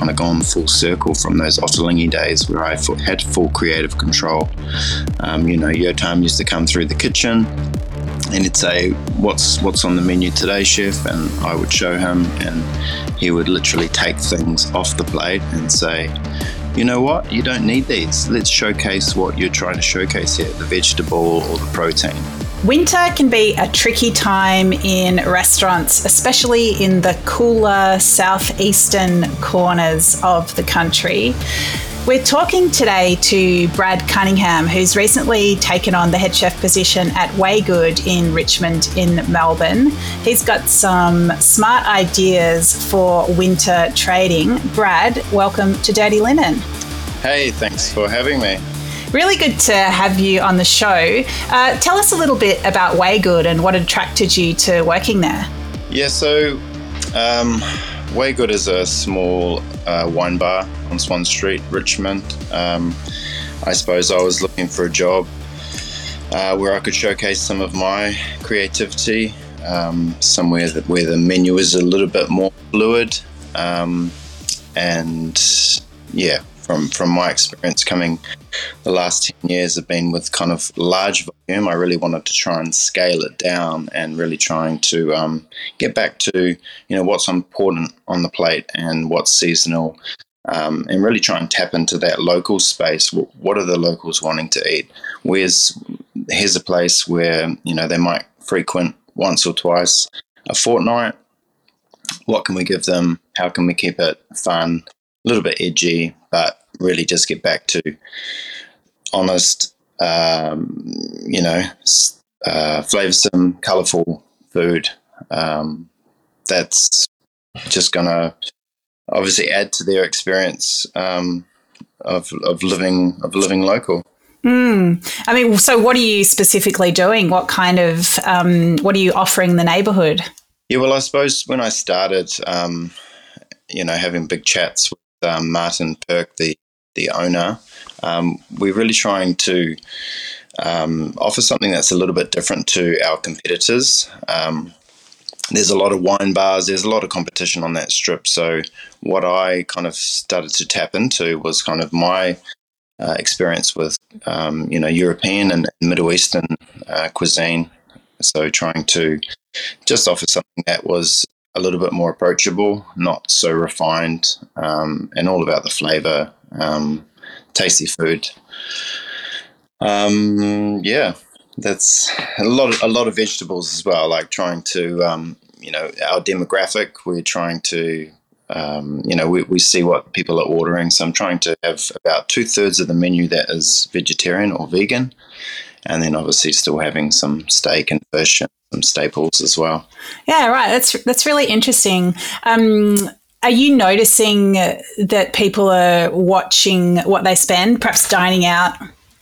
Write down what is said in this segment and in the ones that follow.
kind of gone full circle from those Ottolenghi days where I had full creative control. Um, you know, Yotam used to come through the kitchen and he'd say, "What's what's on the menu today, chef?" And I would show him, and he would literally take things off the plate and say, "You know what? You don't need these. Let's showcase what you're trying to showcase here: the vegetable or the protein." Winter can be a tricky time in restaurants, especially in the cooler southeastern corners of the country. We're talking today to Brad Cunningham, who's recently taken on the head chef position at Waygood in Richmond in Melbourne. He's got some smart ideas for winter trading. Brad, welcome to Dirty Linen. Hey, thanks for having me. Really good to have you on the show. Uh, tell us a little bit about Waygood and what attracted you to working there. Yeah, so um, Waygood is a small uh, wine bar on Swan Street, Richmond. Um, I suppose I was looking for a job uh, where I could showcase some of my creativity, um, somewhere that where the menu is a little bit more fluid, um, and yeah, from from my experience coming the last 10 years have been with kind of large volume. I really wanted to try and scale it down and really trying to um, get back to you know what's important on the plate and what's seasonal um, and really try and tap into that local space. What are the locals wanting to eat? Where's here's a place where you know they might frequent once or twice a fortnight. What can we give them? How can we keep it fun? A little bit edgy but really just get back to honest, um, you know, uh, flavoursome, colourful food. Um, that's just going to obviously add to their experience um, of, of living of living local. Mm. I mean, so what are you specifically doing? What kind of um, what are you offering the neighbourhood? Yeah, well, I suppose when I started, um, you know, having big chats with um, Martin Perk, the the owner, um, we're really trying to um, offer something that's a little bit different to our competitors. Um, there's a lot of wine bars, there's a lot of competition on that strip. So, what I kind of started to tap into was kind of my uh, experience with, um, you know, European and Middle Eastern uh, cuisine. So, trying to just offer something that was a little bit more approachable, not so refined, um, and all about the flavor um, tasty food. Um, yeah, that's a lot. Of, a lot of vegetables as well. Like trying to, um, you know, our demographic. We're trying to, um, you know, we, we see what people are ordering. So I'm trying to have about two thirds of the menu that is vegetarian or vegan, and then obviously still having some steak and fish and some staples as well. Yeah, right. That's that's really interesting. Um, are you noticing that people are watching what they spend, perhaps dining out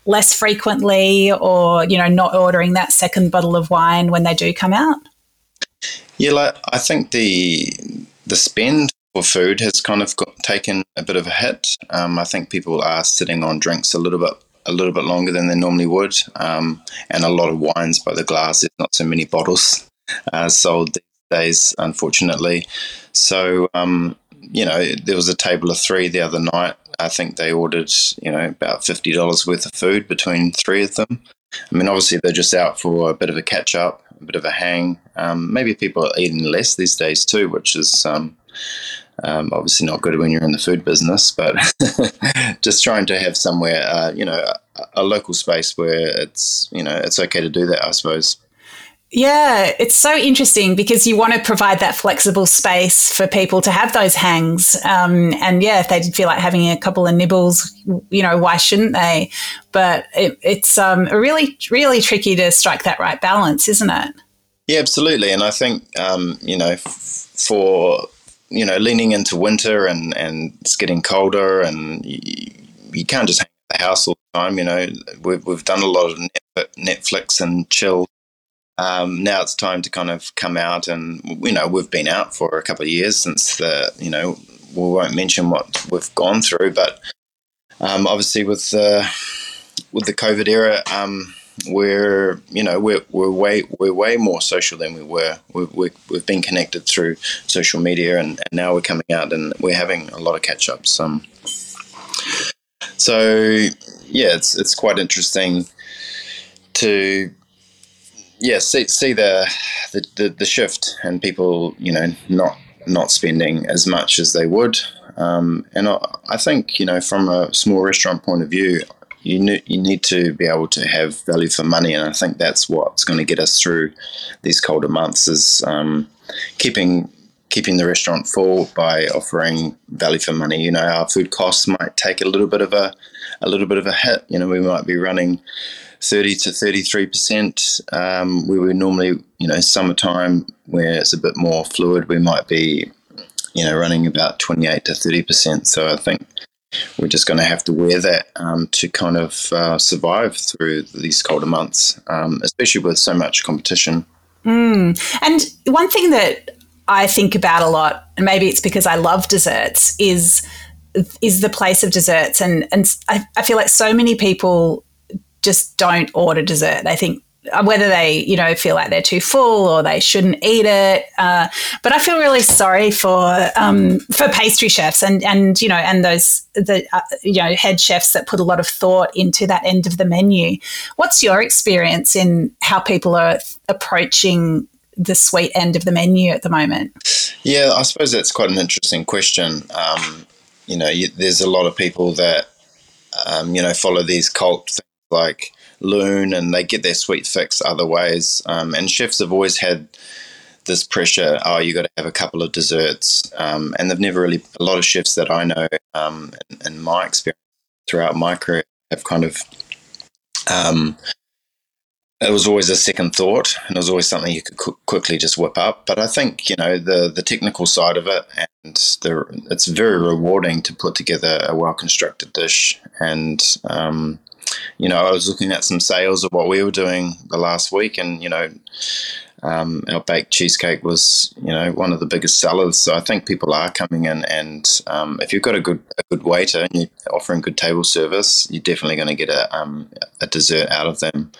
less frequently or, you know, not ordering that second bottle of wine when they do come out? Yeah, like, I think the the spend for food has kind of got, taken a bit of a hit. Um, I think people are sitting on drinks a little bit a little bit longer than they normally would, um, and a lot of wines by the glass. There's not so many bottles uh, sold these days, unfortunately. So, um, you know, there was a table of three the other night. I think they ordered, you know, about fifty dollars worth of food between three of them. I mean, obviously they're just out for a bit of a catch up, a bit of a hang. Um, maybe people are eating less these days too, which is um, obviously not good when you're in the food business. But just trying to have somewhere, uh, you know, a, a local space where it's, you know, it's okay to do that. I suppose. Yeah, it's so interesting because you want to provide that flexible space for people to have those hangs. Um, and yeah, if they did feel like having a couple of nibbles, you know, why shouldn't they? But it, it's um, really, really tricky to strike that right balance, isn't it? Yeah, absolutely. And I think, um, you know, f- for, you know, leaning into winter and, and it's getting colder and you, you can't just hang at the house all the time. You know, we've, we've done a lot of Netflix and chill um, now it's time to kind of come out and you know we've been out for a couple of years since the you know we won't mention what we've gone through but um, obviously with the with the COVID era um, we're you know we're, we're way we're way more social than we were. We've, we've, we've been connected through social media, and, and, now we're coming out and we're having a lot of catch ups. Um, so yeah, it's it's quite interesting to yeah see see the the, the, the shift and people you know not not spending as much as they would. Um, and I, I, think, you know, from a small restaurant point of view, you need, you need to be able to have value for money. And I think that's what's going to get us through these colder months is um, keeping keeping the restaurant full by offering value for money. You know, our food costs might take a little bit of a a little bit of a hit. You know, we might be running 30 to 33 percent. Um, we would normally, you know, summertime where it's a bit more fluid, we might be, you know, running about 28 to 30 percent. So I think we're just going to have to wear that um, to kind of uh, survive through these colder months, um, especially with so much competition. Mm. And one thing that I think about a lot, and maybe it's because I love desserts, is is the place of desserts, and and I, I feel like so many people just don't order dessert. They think whether they you know feel like they're too full or they shouldn't eat it. Uh, but I feel really sorry for um, for pastry chefs and and you know and those the uh, you know head chefs that put a lot of thought into that end of the menu. What's your experience in how people are approaching the sweet end of the menu at the moment? Yeah, I suppose that's quite an interesting question. Um, you know, you, there's a lot of people that um, you know follow these cult like Lune, and they get their sweet fix other ways. Um, and chefs have always had this pressure. Oh, you got to have a couple of desserts, um, and they've never really. A lot of chefs that I know, um, in, in, my experience throughout my career, have kind of. Um, it was always a second thought, and it was always something you could qu- quickly just whip up. But I think you know the the technical side of it, and the, it's very rewarding to put together a well constructed dish, and um, you know, I was looking at some sales of what we were doing the last week, and you know, um, our baked cheesecake was you know one of the biggest sellers. So I think people are coming in, and um, if you've got a good a good waiter and you're offering good table service, you're definitely going to get a um, a dessert out of them.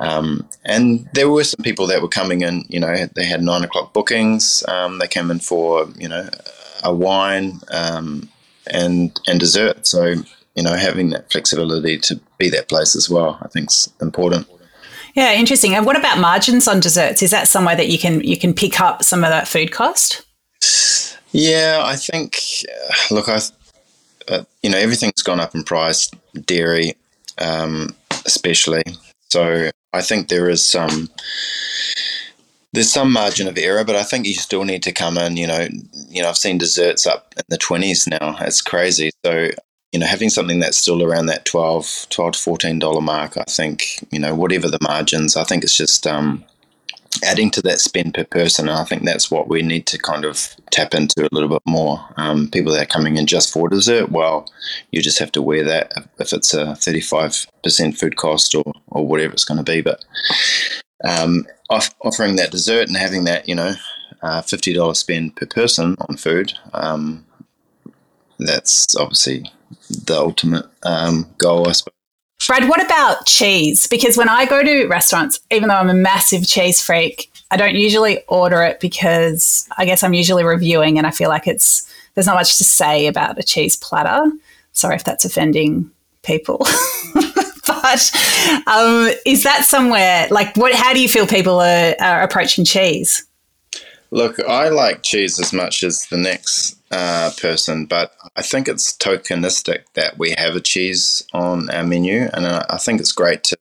Um, and there were some people that were coming in. You know, they had nine o'clock bookings. Um, they came in for you know a wine um, and and dessert. So you know, having that flexibility to be that place as well, I think is important. Yeah, interesting. And what about margins on desserts? Is that somewhere that you can you can pick up some of that food cost? Yeah, I think. Uh, look, I uh, you know everything's gone up in price, dairy, um, especially. So I think there is some there's some margin of error, but I think you still need to come in. You know, you know, I've seen desserts up in the twenties now. It's crazy. So you know, having something that's still around that 12, 12 to fourteen dollar mark, I think, you know, whatever the margins, I think it's just um, adding to that spend per person. And I think that's what we need to kind of tap into a little bit more. Um, people that are coming in just for dessert, well, you just have to wear that if it's a thirty five percent food cost or or whatever it's going to be. But um, off, offering that dessert and having that, you know, uh, fifty dollar spend per person on food. Um, that's obviously the ultimate um, goal, I suppose. Brad, what about cheese? Because when I go to restaurants, even though I'm a massive cheese freak, I don't usually order it because I guess I'm usually reviewing and I feel like it's there's not much to say about a cheese platter. Sorry if that's offending people. but um, is that somewhere like what how do you feel people are, are approaching cheese? Look, I like cheese as much as the next uh, person, but I think it's tokenistic that we have a cheese on our menu, and I think it's great to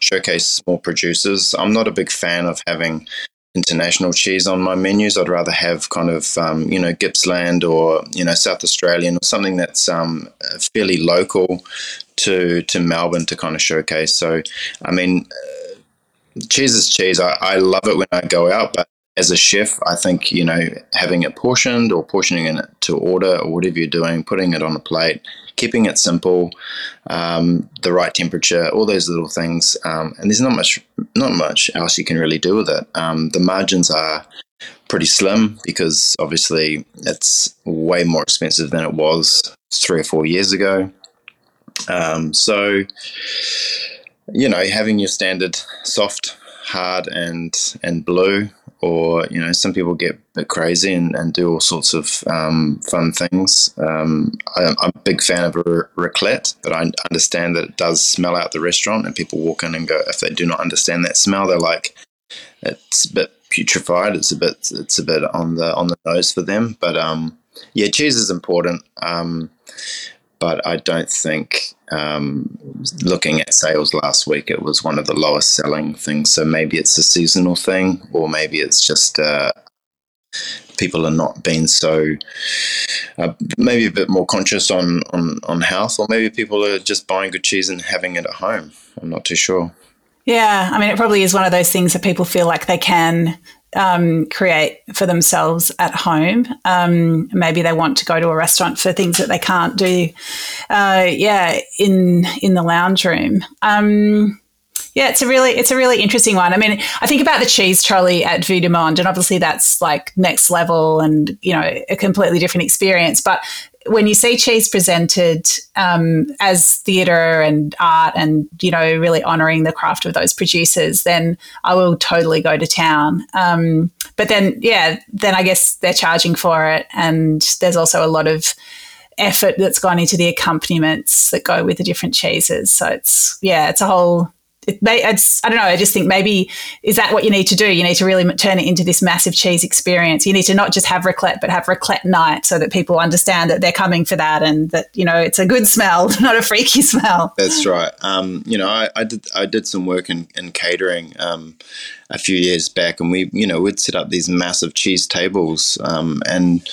showcase small producers. I'm not a big fan of having international cheese on my menus. I'd rather have kind of um, you know Gippsland or you know South Australian or something that's um, fairly local to to Melbourne to kind of showcase. So, I mean. Uh, cheese is cheese. I, I love it when I go out, but as a chef, I think you know having it portioned or portioning it to order or whatever you're doing, putting it on a plate, keeping it simple, um, the right temperature, all those little things, um, and there's not much not much else you can really do with it. Um, the margins are pretty slim because obviously it's way more expensive than it was three or four years ago. Um, so you know, having your standard soft, hard, and and blue, or you know, some people get a bit crazy and, and do all sorts of um, fun things. Um, I, am a big fan of a raclette, but I understand that it does smell out the restaurant, and people walk in and go if they do not understand that smell, they're like, it's a bit putrefied. It's a bit it's a bit on the on the nose for them, but um, yeah, cheese is important. Um, but I don't think, um, looking at sales last week, it was one of the lowest selling things. So maybe it's a seasonal thing, or maybe it's just uh, people are not being so, uh, maybe a bit more conscious on, on, on health, or maybe people are just buying good cheese and having it at home. I'm not too sure. Yeah, I mean, it probably is one of those things that people feel like they can um, create for themselves at home. Um, maybe they want to go to a restaurant for things that they can't do. Uh, yeah, in in the lounge room. Um, yeah, it's a really it's a really interesting one. I mean, I think about the cheese trolley at Vue de Monde, and obviously that's like next level and you know a completely different experience. But when you see cheese presented um, as theatre and art and you know really honouring the craft of those producers then i will totally go to town. Um, but then yeah then i guess they're charging for it. And there's also a lot of effort that's gone into the accompaniments that go with the different cheeses. So it's yeah it's a whole it may, it's, I don't know. I just think maybe is that what you need to do? You need to really turn it into this massive cheese experience. You need to not just have raclette, but have raclette night, so that people understand that they're coming for that, and that you know it's a good smell, not a freaky smell. That's right. Um, you know, I, I, did I did some work in, in catering um, a few years back, and we you know we'd set up these massive cheese tables um, and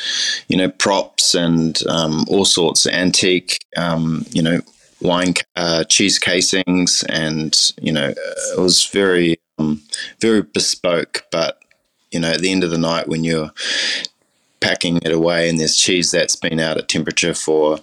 you know props and um, all sorts of antique um, you know wine uh, cheese casings, and you know it was very um, very bespoke. But you know, at the end of the night, when you're packing it away and there's cheese that's been out at temperature for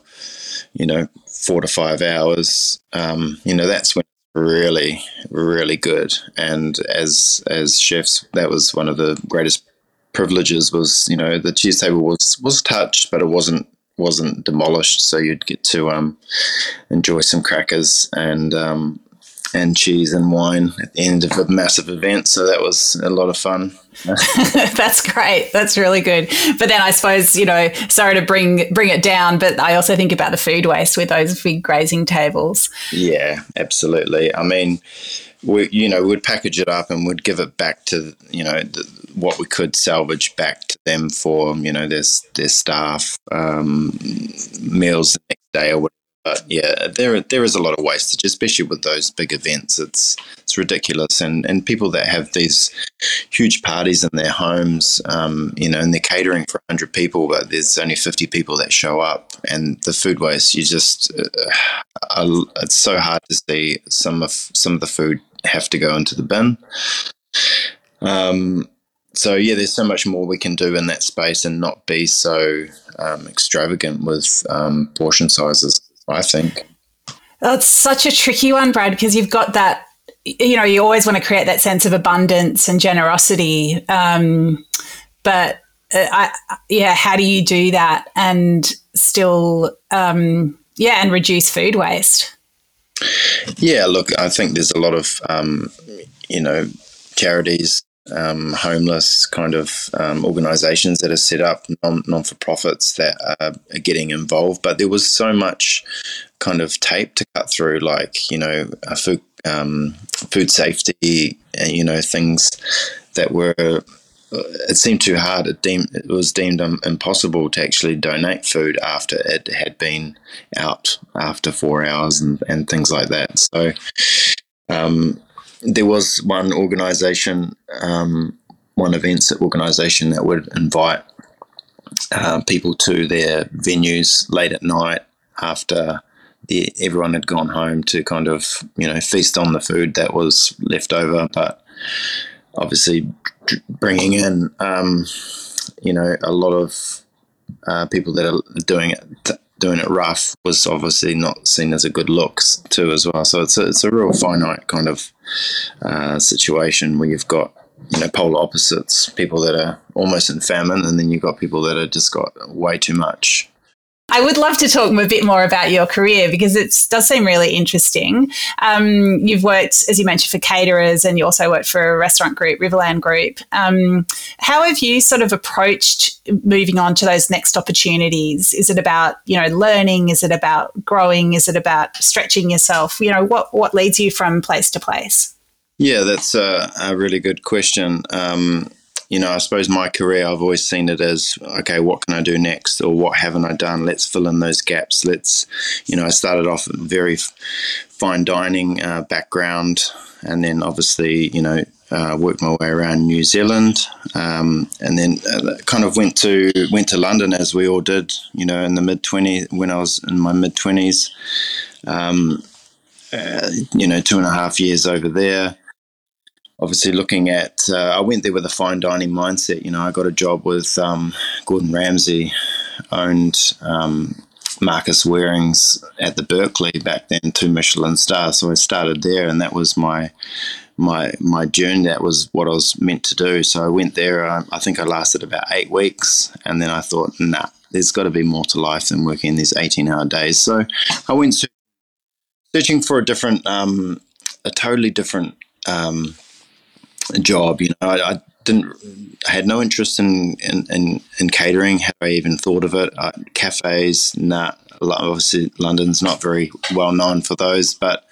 you know four to five hours, um, you know that's when really really good. And as as chefs, that was one of the greatest privileges. Was you know the cheese table was was touched, but it wasn't wasn't demolished, so you'd get to um, enjoy some crackers and um, and cheese and wine at the end of a massive event. So that was a lot of fun. That's great. That's really good. But then I suppose you know, sorry to bring bring it down, but I also think about the food waste with those big grazing tables. Yeah, absolutely. I mean, we you know we'd package it up and we'd give it back to you know the, what we could salvage back to them for you know their their staff um, meals the next day or whatever. But yeah, there there is a lot of wastage, especially with those big events. It's it's ridiculous, and and people that have these huge parties in their homes, um, you know, and they're catering for hundred people, but there's only fifty people that show up, and the food waste. You just uh, it's so hard to see some of some of the food have to go into the bin. Um, so yeah, there's so much more we can do in that space and not be so um, extravagant with um, portion sizes. I think. It's such a tricky one, Brad, because you've got that. You know, you always want to create that sense of abundance and generosity, um, but uh, I, yeah, how do you do that and still, um, yeah, and reduce food waste? Yeah, look, I think there's a lot of, um, you know, charities, um, homeless kind of um, organizations that are set up, non for profits that are, are, getting involved. But there was so much kind of tape to cut through, like, you know, food, um, food safety, and, you know, things that were it seemed too hard. It deemed it was deemed impossible to actually donate food after it had been out after four hours and, and things like that. So um, there was one organisation, um, one events organisation that would invite uh, people to their venues late at night after the, everyone had gone home to kind of you know feast on the food that was left over, but obviously bringing in, um, you know, a lot of uh, people that are doing it doing it rough was obviously not seen as a good look too as well. So it's a, it's a real finite kind of uh, situation where you've got you know polar opposites, people that are almost in famine, and then you've got people that have just got way too much. I would love to talk a bit more about your career because it does seem really interesting. Um, you've worked, as you mentioned, for caterers and you also worked for a restaurant group, Riverland Group. Um, how have you sort of approached moving on to those next opportunities? Is it about, you know, learning? Is it about growing? Is it about stretching yourself? You know, what, what leads you from place to place? Yeah, that's a, a really good question. Um, you know, I suppose my career, I've always seen it as, okay, what can I do next? Or what haven't I done? Let's fill in those gaps. Let's, you know, I started off very fine dining uh, background and then obviously, you know, uh, worked my way around New Zealand, um, and then uh, kind of went to went to London as we all did. You know, in the mid twenties when I was in my mid twenties. Um, uh, you know, two and a half years over there obviously looking at uh, i went there with a fine dining mindset you know i got a job with um, gordon ramsay owned um, marcus wareings at the berkeley back then two michelin stars. So i started there and that was my my my journey. That was what i was meant to do. So i went there i, I think i lasted about eight weeks and then i thought nah there's got to be more to life than working these 18 hour days. So i went searching for a different um, a totally different um, job. You know, I, I didn't, I had no interest in, in, in, in catering. Had I even thought of it? Uh, cafes, nah. Obviously, London's not very well known for those, but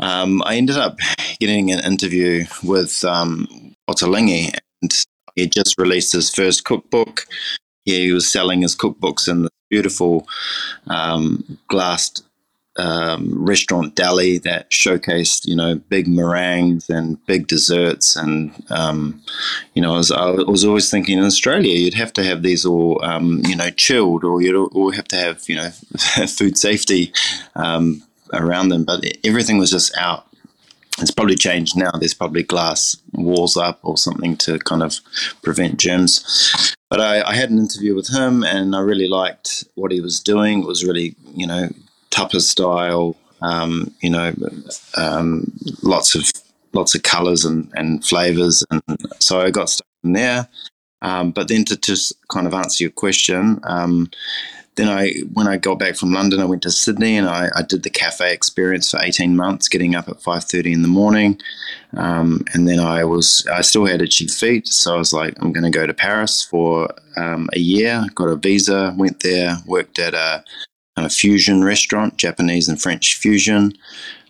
um, I ended up getting an interview with um, Ottolenghi, and he just released his first cookbook. He was selling his cookbooks in this beautiful um, glassed um, restaurant deli that showcased, you know, big meringues and big desserts. And, um, you know, I was, I was, always thinking in Australia, you'd have to have these all, um, you know, chilled or you'd or have to have, you know, food safety um, around them. But everything was just out. It's probably changed now. There's probably glass walls up or something to kind of prevent germs. But I, I had an interview with him and I really liked what he was doing. It was really, you know, tapas style. Um, you know, um, lots of lots of colours and, and flavours, and so I got stuck in there. Um, but then to just kind of answer your question, um, then I when I got back from London, I went to Sydney and I, I did the cafe experience for eighteen months, getting up at five thirty in the morning, um, and then I was I still had itchy feet, so I was like, I'm going to go to Paris for um, a year. Got a visa, went there, worked at a of fusion restaurant, Japanese and French fusion.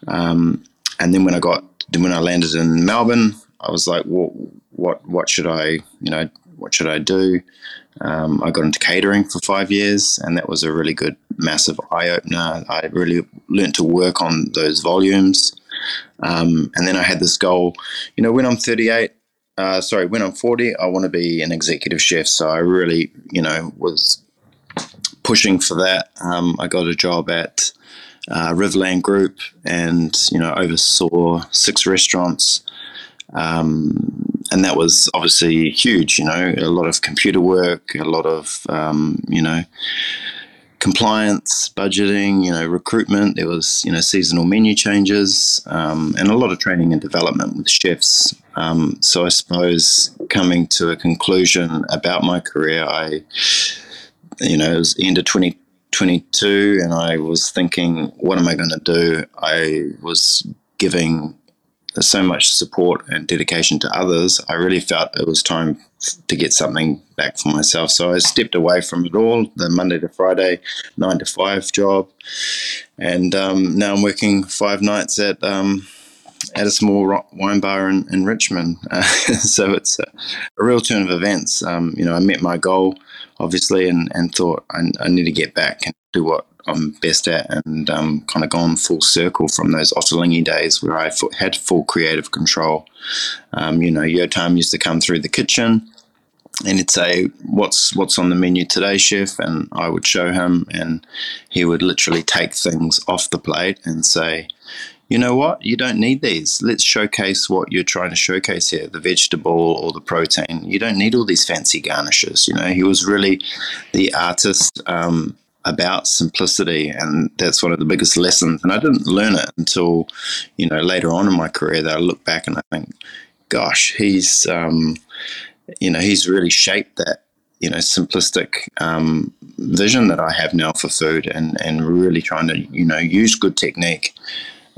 Um, and then when I got when I landed in Melbourne, I was like, well, what what should I you know what should I do? Um, I got into catering for five years, and that was a really good, massive eye opener. I really learned to work on those volumes. Um, and then I had this goal, you know, when I'm 38, uh, sorry, when I'm 40, I want to be an executive chef. So I really, you know, was pushing for that. Um, I got a job at uh, Riverland Group, and you know oversaw six restaurants, um, and that was obviously huge. You know, a lot of computer work, a lot of um, you know compliance, budgeting, you know, recruitment. There was, you know, seasonal menu changes um, and a lot of training and development with chefs. Um, so I suppose coming to a conclusion about my career, I you know, it was end of 2022, and I was thinking, what am I going to do? I was giving so much support and dedication to others. I really felt it was time to get something back for myself. So I stepped away from it all, the Monday to Friday, nine to five job, and um, now I'm working five nights at. Um, at a small wine bar in, in Richmond. Uh, so it's a, a, real turn of events. Um, you know, I met my goal obviously, and, and thought I, I, need to get back and do what I'm best at, and um, kind of gone full circle from those Ottolenghi days where I had full creative control. Um, you know, Yotam used to come through the kitchen and he'd say, "What's what's on the menu today, chef?" And I would show him, and he would literally take things off the plate and say, you know what, you don't need these. Let's showcase what you're trying to showcase here the vegetable or the protein. You don't need all these fancy garnishes. You know, he was really the artist um, about simplicity, and that's one of the biggest lessons. And I didn't learn it until, you know, later on in my career that I look back and I think, gosh, he's, um, you know, he's really shaped that you know simplistic um, vision that I have now for food, and and really trying to you know use good technique.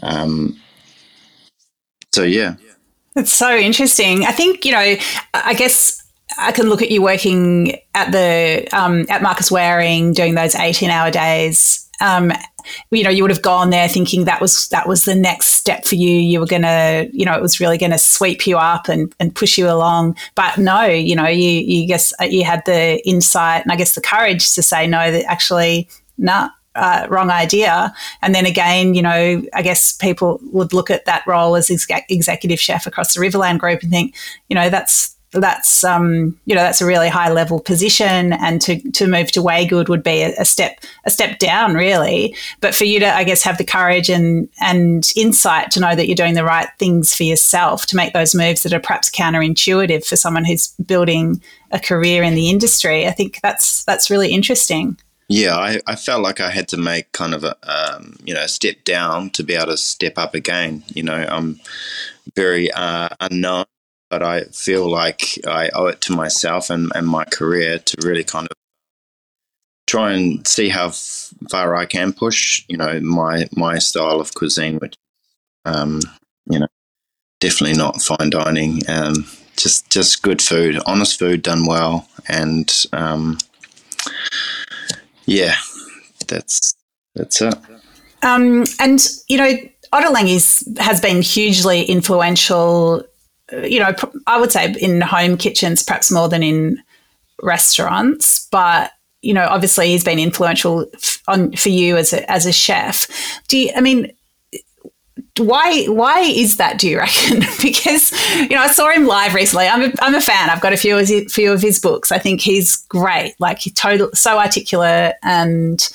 Um, so yeah, it's so interesting. I think you know, I guess I can look at you working at the um, at Marcus Wareing, doing those eighteen hour days. Um, you know, you would have gone there thinking that was that was the next step for you. You were gonna, you know, it was really gonna sweep you up and, and push you along. But no, you know, you you guess you had the insight and I guess the courage to say no. That actually, nah, uh, wrong idea. And then again, you know, I guess people would look at that role as ex- executive chef across the Riverland Group and think, you know, that's that's um, you know that's a really high level position, and to to move to Waygood would be a, a, step a step down, really. But for you to, I guess, have the courage and and insight to know that you're doing the right things for yourself to make those moves that are perhaps counterintuitive for someone who's building a career in the industry, I think that's that's really interesting. Yeah, I, I felt like I had to make kind of a um, you know step down to be able to step up again. You know, I'm very uh, unknown, but I feel like I owe it to myself and, and my career to really kind of try and see how far I can push. You know, my my style of cuisine, which um, you know, definitely not fine dining. Um, just just good food, honest food done well, and um, yeah, that's that's it. Um, and you know, Ottolenghi's has been hugely influential. Uh, you know, I would say in home kitchens, perhaps more than in restaurants, but you know, obviously he's been influential on for you as a as a chef. Do you? I mean, why why is that do you reckon? Because you know i saw him live recently. I'm a, I'm a fan. I've got a few of his, few of his books. I think he's great. Like he's total so articulate and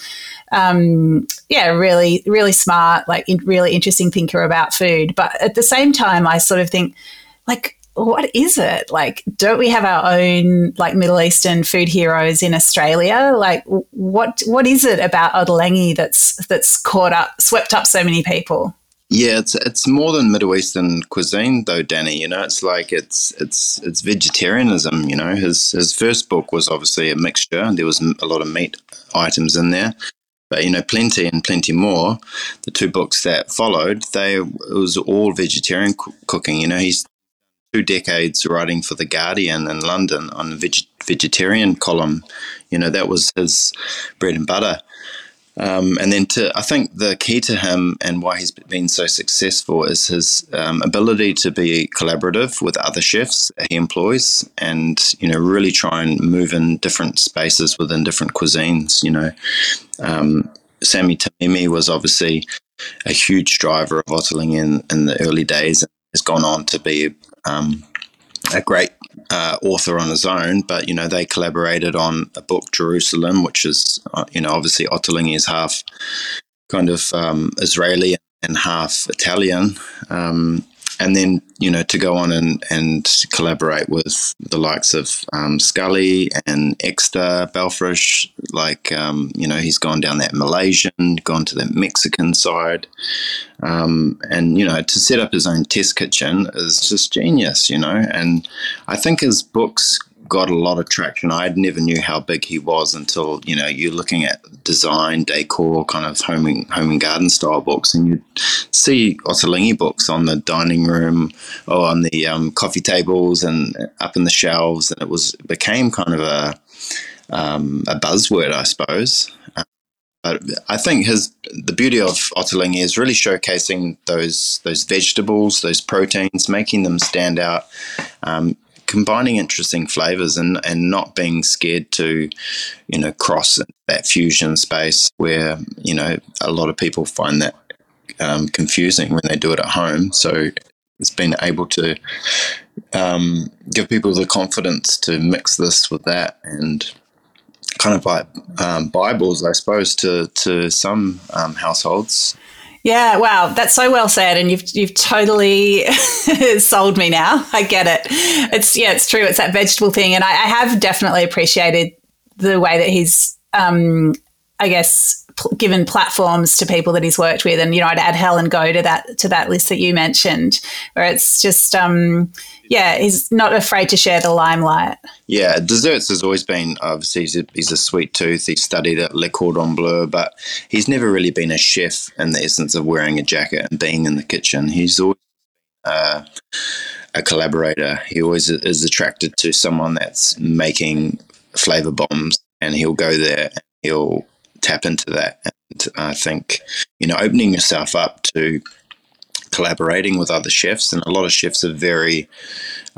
um, yeah really really smart like really interesting thinker about food. But at the same time i sort of think like what is it? Like don't we have our own like middle eastern food heroes in australia? Like what what is it about ottolenghi that's that's caught up swept up so many people yeah, it's it's more than Middle Eastern cuisine though, Dani. You know, it's like it's it's it's vegetarianism. You know, his his first book was obviously a mixture, and there was a lot of meat items in there. But you know, plenty and plenty more. The two books that followed, they it was all vegetarian co- cooking. You know, he's two decades writing for the Guardian in London on the veg- vegetarian column. You know, that was his bread and butter. Um, and then to, I think the key to him and why he's been so successful is his um, ability to be collaborative with other chefs he employs, and you know really try and move in different spaces within different cuisines. You know, um, Sami Tamimi was obviously a huge driver of Ottolenghi in, in the early days, and has gone on to be um, a great uh, author on his own, but you know they collaborated on a book, Jerusalem, which is uh, you know obviously Ottolenghi is half kind of um, Israeli and half Italian, um, and then you know to go on and, and collaborate with the likes of um, Scully and Ixta Belfrage, like um, you know he's gone down that Malaysian, gone to the Mexican side, um, and you know to set up his own test kitchen is just genius, you know, and I think his books got a lot of traction. I never knew how big he was until you know you're looking at design, decor, kind of home and, home and garden style books, and you see Ottolenghi books on the dining room or on the um, coffee tables and up in the shelves, and it was became kind of a um, a buzzword, I suppose. But I think his the beauty of Ottolenghi is really showcasing those those vegetables, those proteins, making them stand out. Um, combining interesting flavors and, and not being scared to, you know, cross that fusion space where, you know, a lot of people find that um, confusing when they do it at home. So it's been able to um, give people the confidence to mix this with that and kind of like um, Bibles, I suppose, to, to some um, households. Yeah, wow, that's so well said, and you've you've totally sold me now. I get it. It's yeah, it's true. It's that vegetable thing, and I, I have definitely appreciated the way that he's um, I guess, given platforms to people that he's worked with, and you know, I'd add Helen Goh to that to that list that you mentioned, where it's just, um, yeah, he's not afraid to share the limelight. Yeah, desserts has always been obviously he's a, he's a sweet tooth. He studied at Le Cordon Bleu, but he's never really been a chef in the essence of wearing a jacket and being in the kitchen. He's always uh, a collaborator. He always is attracted to someone that's making flavor bombs, and he'll go there and he'll tap into that. And I think you know, opening yourself up to collaborating with other chefs, and a lot of chefs are very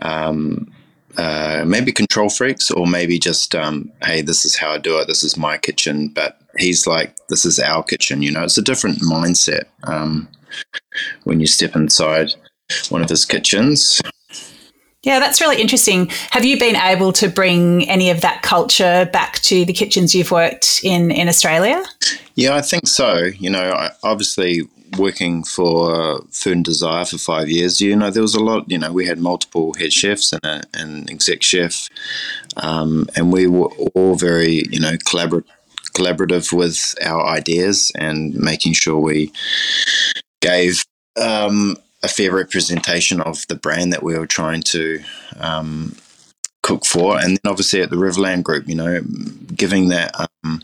um, uh, maybe control freaks, or maybe just um, hey, this is how I do it. This is my kitchen, but he's like, this is our kitchen. You know, it's a different mindset um, when you step inside one of his kitchens. Yeah, that's really interesting. Have you been able to bring any of that culture back to the kitchens you've worked in in Australia? Yeah, I think so. You know, I, obviously working for Food and Desire for five years, you know, there was a lot. You know, we had multiple head chefs and a, an exec chef, um, and we were all very, you know, collaborative collaborative with our ideas and making sure we gave um, a fair representation of the brand that we were trying to um, cook for, and then obviously at the Riverland Group, you know, giving that um,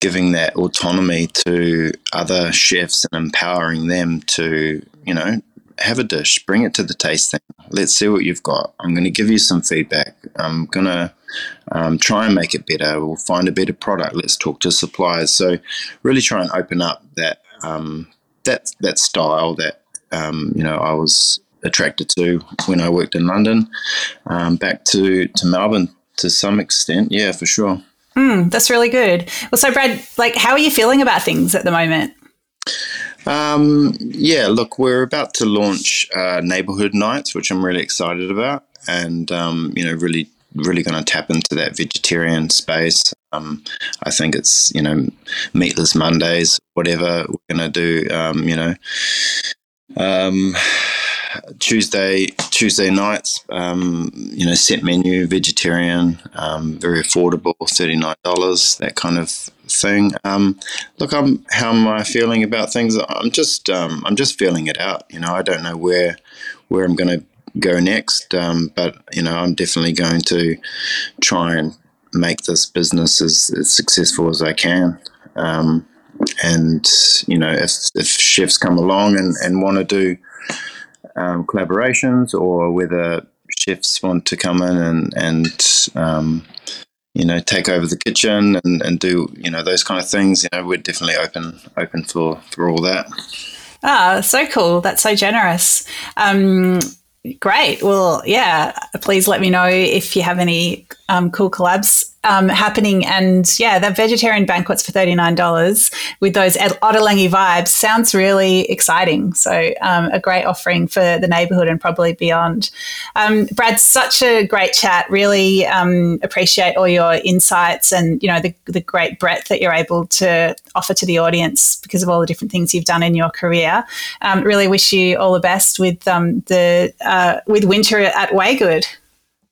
giving that autonomy to other chefs and empowering them to, you know, have a dish, bring it to the tasting. Let's see what you've got. I'm going to give you some feedback. I'm going to um, try and make it better. We'll find a better product. Let's talk to suppliers. So, really try and open up that um, that that style that um, you know I was attracted to when I worked in London. Um, back to to Melbourne to some extent, yeah, for sure. Mm, that's really good. Well, so Brad, like, how are you feeling about things at the moment? Um, yeah, look, we're about to launch uh, neighborhood nights, which I'm really excited about, and um, you know, really, really going to tap into that vegetarian space. Um, I think it's you know, meatless Mondays, whatever we're going to do. Um, you know, um, Tuesday Tuesday nights, um, you know, set menu, vegetarian, um, very affordable, thirty nine dollars, that kind of thing. Um, look, I'm how am I feeling about things? I'm just um, I'm just feeling it out. You know, I don't know where where I'm going to go next, um, but you know, I'm definitely going to try and make this business as, as successful as I can. Um, and you know, if, if chefs come along and, and want to do um, collaborations or whether chefs want to come in and, and um, you know take over the kitchen and, and do you know those kind of things you know we're definitely open open for for all that. Ah so cool. That's so generous. Um, great. Well yeah please let me know if you have any um, cool collabs um, happening. And yeah, that vegetarian banquets for $39 with those Ottolenghi vibes sounds really exciting. So um, a great offering for the neighborhood and probably beyond. Um, Brad, such a great chat. Really um, appreciate all your insights and, you know, the, the great breadth that you're able to offer to the audience because of all the different things you've done in your career. Um, really wish you all the best with um, the uh, with winter at Waygood.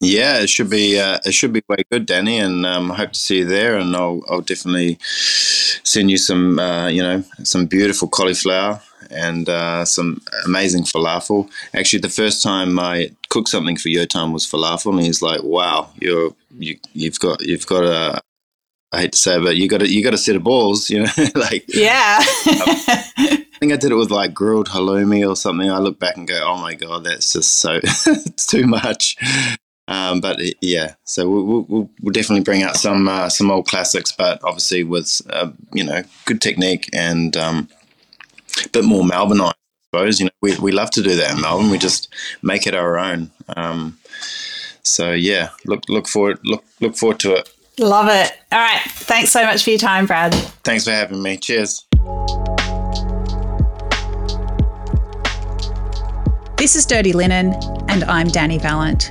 Yeah, it should be uh, it should be way good, Dani, and um, I hope to see you there. And I'll, I'll definitely send you some uh, you know some beautiful cauliflower and uh, some amazing falafel. Actually, the first time I cooked something for Yotam was falafel, and he's like, "Wow, you're you, you've got you've got a I hate to say it, but you got a, you got a set of balls, you know, like yeah. I think I did it with like grilled halloumi or something. I look back and go, oh my god, that's just so it's too much. Um, but yeah, so we'll, we'll, we'll, definitely bring out some uh, some old classics, but obviously with uh, you know good technique and um, a bit more Melbourneite. I suppose you know we, we love to do that in Melbourne. We just make it our own. Um, so yeah, look look forward look look forward to it. Love it. All right, thanks so much for your time, Brad. Thanks for having me. Cheers. This is Dirty Linen, and I'm Dani Valent.